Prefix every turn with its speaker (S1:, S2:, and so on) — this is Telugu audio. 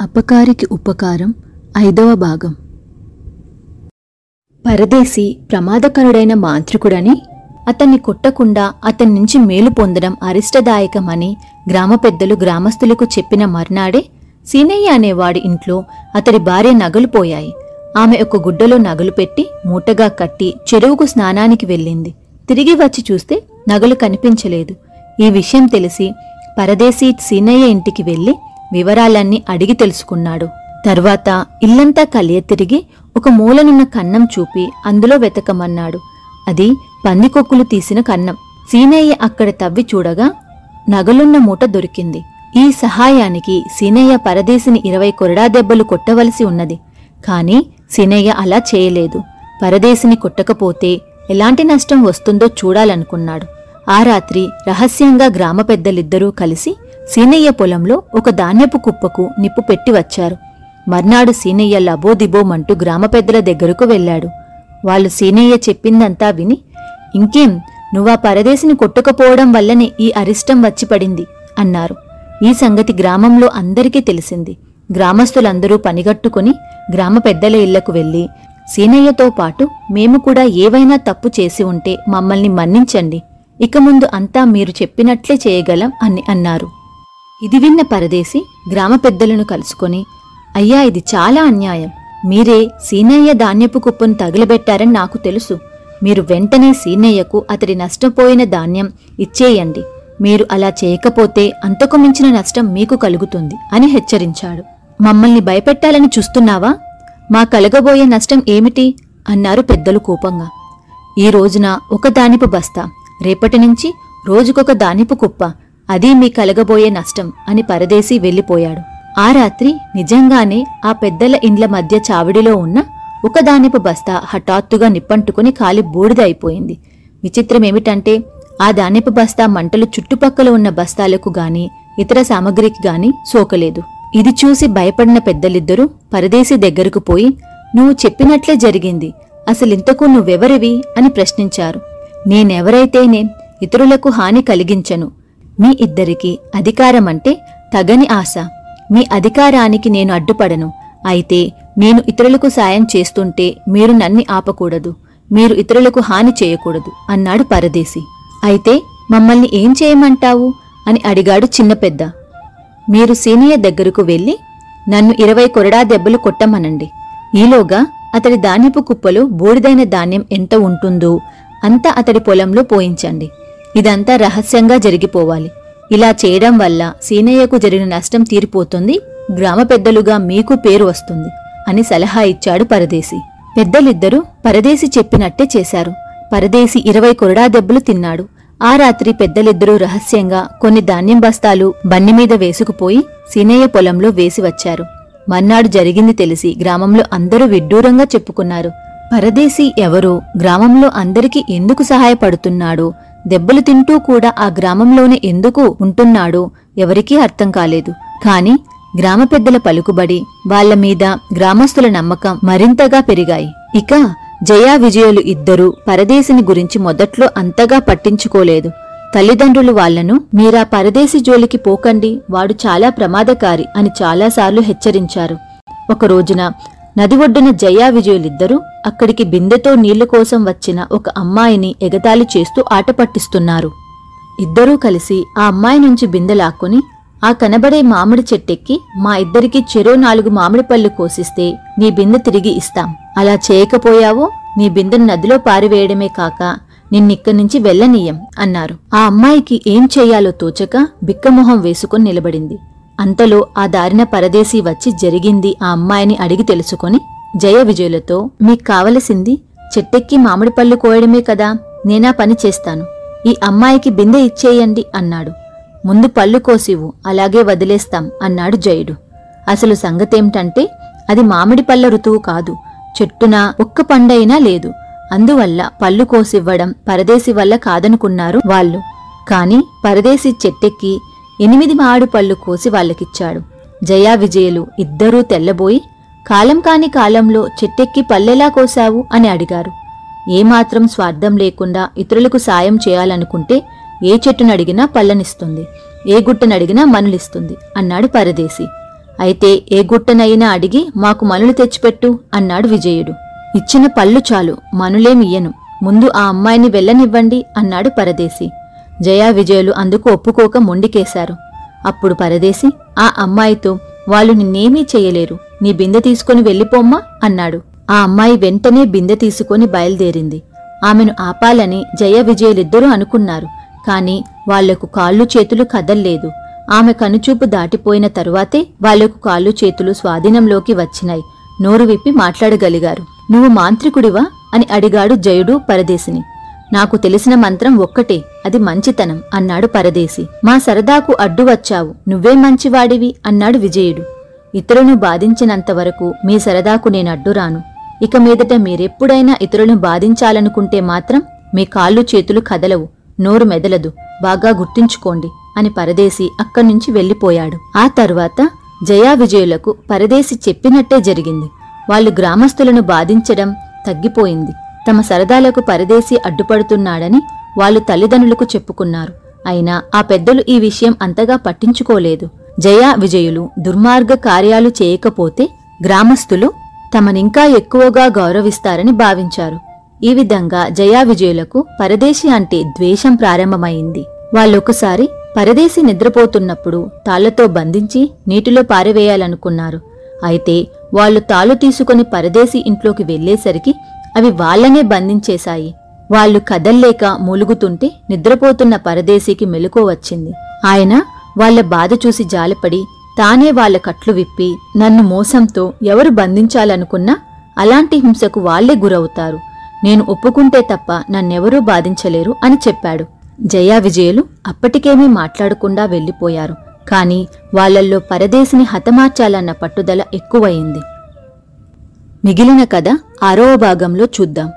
S1: అపకారికి ఉపకారం ఐదవ భాగం. పరదేశి ప్రమాదకరుడైన మాంత్రికుడని అతన్ని కొట్టకుండా అతని నుంచి మేలు పొందడం అరిష్టదాయకమని గ్రామ పెద్దలు గ్రామస్తులకు చెప్పిన మర్నాడే సీనయ్య అనేవాడి ఇంట్లో అతడి భార్య నగలు పోయాయి ఆమె ఒక గుడ్డలో నగలు పెట్టి మూటగా కట్టి చెరువుకు స్నానానికి వెళ్ళింది. తిరిగి వచ్చి చూస్తే నగలు కనిపించలేదు. ఈ విషయం తెలిసి పరదేశీ సీనయ్య ఇంటికి వెళ్ళి వివరాలన్నీ అడిగి తెలుసుకున్నాడు. తర్వాత ఇల్లంతా కలియ తిరిగి ఒక మూలనున్న కన్నం చూపి అందులో వెతకమన్నాడు. అది పందికొక్కులు తీసిన కన్నం. సీనయ్య అక్కడ తవ్వి చూడగా నగలున్న మూట దొరికింది. ఈ సహాయానికి సీనయ్య పరదేశిని ఇరవై కొరడా దెబ్బలు కొట్టవలసి ఉన్నది. కాని సీనయ్య అలా చేయలేదు. పరదేశిని కొట్టకపోతే ఎలాంటి నష్టం వస్తుందో చూడాలనుకున్నాడు. ఆ రాత్రి రహస్యంగా గ్రామ పెద్దలిద్దరూ కలిసి సీనయ్య పొలంలో ఒక ధాన్యపు కుప్పకు నిప్పు పెట్టి వచ్చారు. మర్నాడు సీనయ్య లబోదిబోమంటూ గ్రామ పెద్దల దగ్గరకు వెళ్ళాడు. వాళ్ళు సీనయ్య చెప్పిందంతా విని ఇంకేం నువ్వా పరదేశిని కొట్టుకపోవడం వల్లనే ఈ అరిష్టం వచ్చి పడింది అన్నారు. ఈ సంగతి గ్రామంలో అందరికీ తెలిసింది. గ్రామస్తులందరూ పనిగట్టుకుని గ్రామ పెద్దల ఇళ్ళకు వెళ్ళి సీనయ్యతో పాటు మేము కూడా ఏవైనా తప్పు చేసి ఉంటే మమ్మల్ని మన్నించండి. ఇక ముందు అంతా మీరు చెప్పినట్లే చేయగలం అని అన్నారు. ఇది విన్న పరదేశి గ్రామ పెద్దలను కలుసుకొని అయ్యా ఇది చాలా అన్యాయం. మీరే సీనయ్య ధాన్యపు కుప్పను తగిలబెట్టారని నాకు తెలుసు. మీరు వెంటనే సీనయ్యకు అతడి నష్టపోయిన ధాన్యం ఇచ్చేయండి. మీరు అలా చేయకపోతే అంతకు మించిన నష్టం మీకు కలుగుతుంది అని హెచ్చరించాడు. మమ్మల్ని భయపెట్టాలని చూస్తున్నావా? మా కలగబోయే నష్టం ఏమిటి? అన్నారు పెద్దలు కోపంగా. ఈ రోజున ఒక దానిపు బస్తా రేపటి నుంచి రోజుకొక దానిపు కుప్ప అది మీ కలగబోయే నష్టం అని పరదేశి వెళ్ళిపోయాడు. ఆ రాత్రి నిజంగానే ఆ పెద్దల ఇండ్ల మధ్య చావిడిలో ఉన్న ఒక దానిపు బస్తా హఠాత్తుగా నిప్పంటుకుని కాలి బూడిద అయిపోయింది విచిత్రమేమిటంటే ఆ దానిపు బస్తా మంటలు చుట్టుపక్కల ఉన్న బస్తాలకు గాని ఇతర సామగ్రికి గాని సోకలేదు. ఇది చూసి భయపడిన పెద్దలిద్దరూ పరదేశి దగ్గరకు పోయి నువ్వు చెప్పినట్లే జరిగింది. అసలింతకు నువ్వెవరివి? అని ప్రశ్నించారు. నేనెవరైతేనే ఇతరులకు హాని కలిగించను. మీ ఇద్దరికి అధికారమంటే తగని ఆశ. మీ అధికారానికి నేను అడ్డుపడను. అయితే నేను ఇతరులకు సాయం చేస్తుంటే మీరు నన్ని ఆపకూడదు. మీరు ఇతరులకు హాని చేయకూడదు అన్నాడు పరదేశి. అయితే మమ్మల్ని ఏం చేయమంటావు? అని అడిగాడు చిన్న పెద్ద. మీరు సీనయ్య దగ్గరకు వెళ్ళి నన్ను ఇరవై కొరడా దెబ్బలు కొట్టమనండి. ఈలోగా అతడి ధాన్యపు కుప్పలో బూడిదైన ధాన్యం ఎంత ఉంటుందో అంతా అతడి పొలంలో పోయించండి. ఇదంతా రహస్యంగా జరిగిపోవాలి. ఇలా చేయడం వల్ల సీనయ్యకు జరిగిన నష్టం తీరిపోతుంది గ్రామ పెద్దలుగా మీకు పేరు వస్తుంది అని సలహా ఇచ్చాడు పరదేశి. పెద్దలిద్దరూ పరదేశి చెప్పినట్టే చేశారు. పరదేశి ఇరవై కొరడా దెబ్బలు తిన్నాడు. ఆ రాత్రి పెద్దలిద్దరూ రహస్యంగా కొన్ని ధాన్యం బస్తాలు బన్నిమీద వేసుకుపోయి సీనయ్య పొలంలో వేసి వచ్చారు. మర్నాడు జరిగింది తెలిసి గ్రామంలో అందరూ విడ్డూరంగా చెప్పుకున్నారు. పరదేశి ఎవరో గ్రామంలో అందరికీ ఎందుకు సహాయపడుతున్నాడో దెబ్బలు తింటూ కూడా ఆ గ్రామంలోనే ఎందుకు ఉంటున్నాడో ఎవరికీ అర్థం కాలేదు. కాని గ్రామ పెద్దల పలుకుబడి వాళ్ళ మీద గ్రామస్తుల నమ్మకం మరింతగా పెరిగాయి. ఇక జయా విజయులు ఇద్దరూ పరదేశిని గురించి మొదట్లో అంతగా పట్టించుకోలేదు. తల్లిదండ్రులు వాళ్ళను మీరా పరదేశి జోలికి పోకండి వాడు చాలా ప్రమాదకారి అని చాలాసార్లు హెచ్చరించారు. ఒక రోజున నది ఒడ్డున జయా విజయులిద్దరూ అక్కడికి బిందెతో నీళ్ళ కోసం వచ్చిన ఒక అమ్మాయిని ఎగతాళి చేస్తూ ఆట పట్టిస్తున్నారు. ఇద్దరూ కలిసి ఆ అమ్మాయి నుంచి బిందె లాక్కొని ఆ కనబడే మామిడి చెట్టెక్కి మా ఇద్దరికి చెరో నాలుగు మామిడి పళ్ళు కోసిస్తే నీ బిందె తిరిగి ఇస్తాం. అలా చేయకపోయావో నీ బిందెను నదిలో పారివేయడమే కాక నిన్నిక్కడి నుంచి వెళ్ళనీయం అన్నారు. ఆ అమ్మాయికి ఏం చేయాలో తోచక బిక్కమొహం వేసుకుని నిలబడింది. అంతలో ఆ దారిన పరదేశీ వచ్చి జరిగింది ఆ అమ్మాయిని అడిగి తెలుసుకొని జయ విజయులతో మీకు కావలసింది చెట్టెక్కి మామిడి పళ్ళు కోయడమే కదా నేనా పని చేస్తాను. ఈ అమ్మాయికి బిందె ఇచ్చేయండి అన్నాడు. ముందు పళ్ళు కోసివు అలాగే వదిలేస్తాం అన్నాడు జయుడు. అసలు సంగతేమిటంటే అది మామిడి పళ్ళ ఋతువు కాదు చెట్టున ఒక్క పండైనా లేదు. అందువల్ల పళ్ళు కోసివ్వడం పరదేశి వల్ల కాదనుకున్నారు వాళ్ళు. కాని పరదేశి చెట్టెక్కి ఎనిమిది మామిడి పళ్ళు కోసి వాళ్ళకిచ్చాడు. జయా విజయులు ఇద్దరూ తెల్లబోయి కాలం కాని కాలంలో చెట్టెక్కి పల్లెలా కోసావు అని అడిగారు. ఏమాత్రం స్వార్థం లేకుండా ఇతరులకు సాయం చేయాలనుకుంటే ఏ చెట్టును అడిగినా పళ్ళనిస్తుంది ఏ గుట్టనడిగినా మనులిస్తుంది అన్నాడు పరదేశి. అయితే ఏ గుట్టనైనా అడిగి మాకు మనులు తెచ్చిపెట్టు అన్నాడు విజయుడు. ఇచ్చిన పళ్ళు చాలు మనులేమియ్యను ముందు ఆ అమ్మాయిని వెళ్ళనివ్వండి అన్నాడు పరదేశి. జయా విజయులు అందుకు ఒప్పుకోక మొండికేశారు. అప్పుడు పరదేశి ఆ అమ్మాయితో వాళ్ళు నిన్నేమీ చేయలేరు నీ బిందె తీసుకుని వెళ్ళిపోమ్మా అన్నాడు. ఆ అమ్మాయి వెంటనే బిందె తీసుకుని బయలుదేరింది. ఆమెను ఆపాలని జయ విజయులిద్దరూ అనుకున్నారు. కాని వాళ్ళకు కాళ్ళు చేతులు కదల్లేదు. ఆమె కనుచూపు దాటిపోయిన తరువాతే వాళ్ళకు కాళ్ళు చేతులు స్వాధీనంలోకి వచ్చినాయి. నోరు విప్పి మాట్లాడగలిగారు. నువ్వు మాంత్రికుడివా? అని అడిగాడు జయుడు పరదేశిని. నాకు తెలిసిన మంత్రం ఒక్కటే అది మంచితనం అన్నాడు పరదేశి. మా సరదాకు అడ్డు వచ్చావు నువ్వే మంచివాడివి అన్నాడు విజయుడు. ఇతరులను బాధించినంతవరకు మీ సరదాకు నేను అడ్డురాను ఇక మీదట మీరెప్పుడైనా ఇతరులను బాధించాలనుకుంటే మాత్రం మీ కాళ్ళు చేతులు కదలవు. నోరు మెదలదు. బాగా గుర్తుంచుకోండి అని పరదేశి అక్కడ్నుంచి వెళ్ళిపోయాడు ఆ తర్వాత జయా విజయులకు పరదేశి చెప్పినట్టే జరిగింది. వాళ్ళు గ్రామస్తులను బాధించడం తగ్గిపోయింది. తమ సరదాలకు పరదేశి అడ్డుపడుతున్నాడని వాళ్ళు తల్లిదండ్రులకు చెప్పుకున్నారు. అయినా ఆ పెద్దలు ఈ విషయం అంతగా పట్టించుకోలేదు. జయా విజయులు దుర్మార్గ కార్యాలు చేయకపోతే గ్రామస్తులు తమనింకా ఎక్కువగా గౌరవిస్తారని భావించారు. ఈ విధంగా జయా విజయులకు పరదేశి అంటే ద్వేషం ప్రారంభమైంది. వాళ్ళొకసారి పరదేశి నిద్రపోతున్నప్పుడు తాళ్ళతో బంధించి నీటిలో పారవేయాలనుకున్నారు. అయితే వాళ్ళు తాళ్ళు తీసుకుని పరదేశి ఇంట్లోకి వెళ్ళేసరికి అవి వాళ్ళనే బంధించేశాయి. వాళ్ళు కదల్లేక మూలుగుతుంటే నిద్రపోతున్న పరదేశీకి మెలుకో వచ్చింది. ఆయన వాళ్ళ బాధ చూసి జాలిపడి తానే వాళ్ళ కట్లు విప్పి నన్ను మోసంతో ఎవరు బంధించాలనుకున్నా అలాంటి హింసకు వాళ్ళే గురవుతారు. నేను ఒప్పుకుంటే తప్ప నన్నెవరూ బాధించలేరు అని చెప్పాడు. జయా విజయులు అప్పటికేమీ మాట్లాడకుండా వెళ్ళిపోయారు కాని వాళ్ళల్లో పరదేశిని హతమార్చాలన్న పట్టుదల ఎక్కువయింది. మిగిలిన కథ ఆరవ భాగంలో చూద్దాం.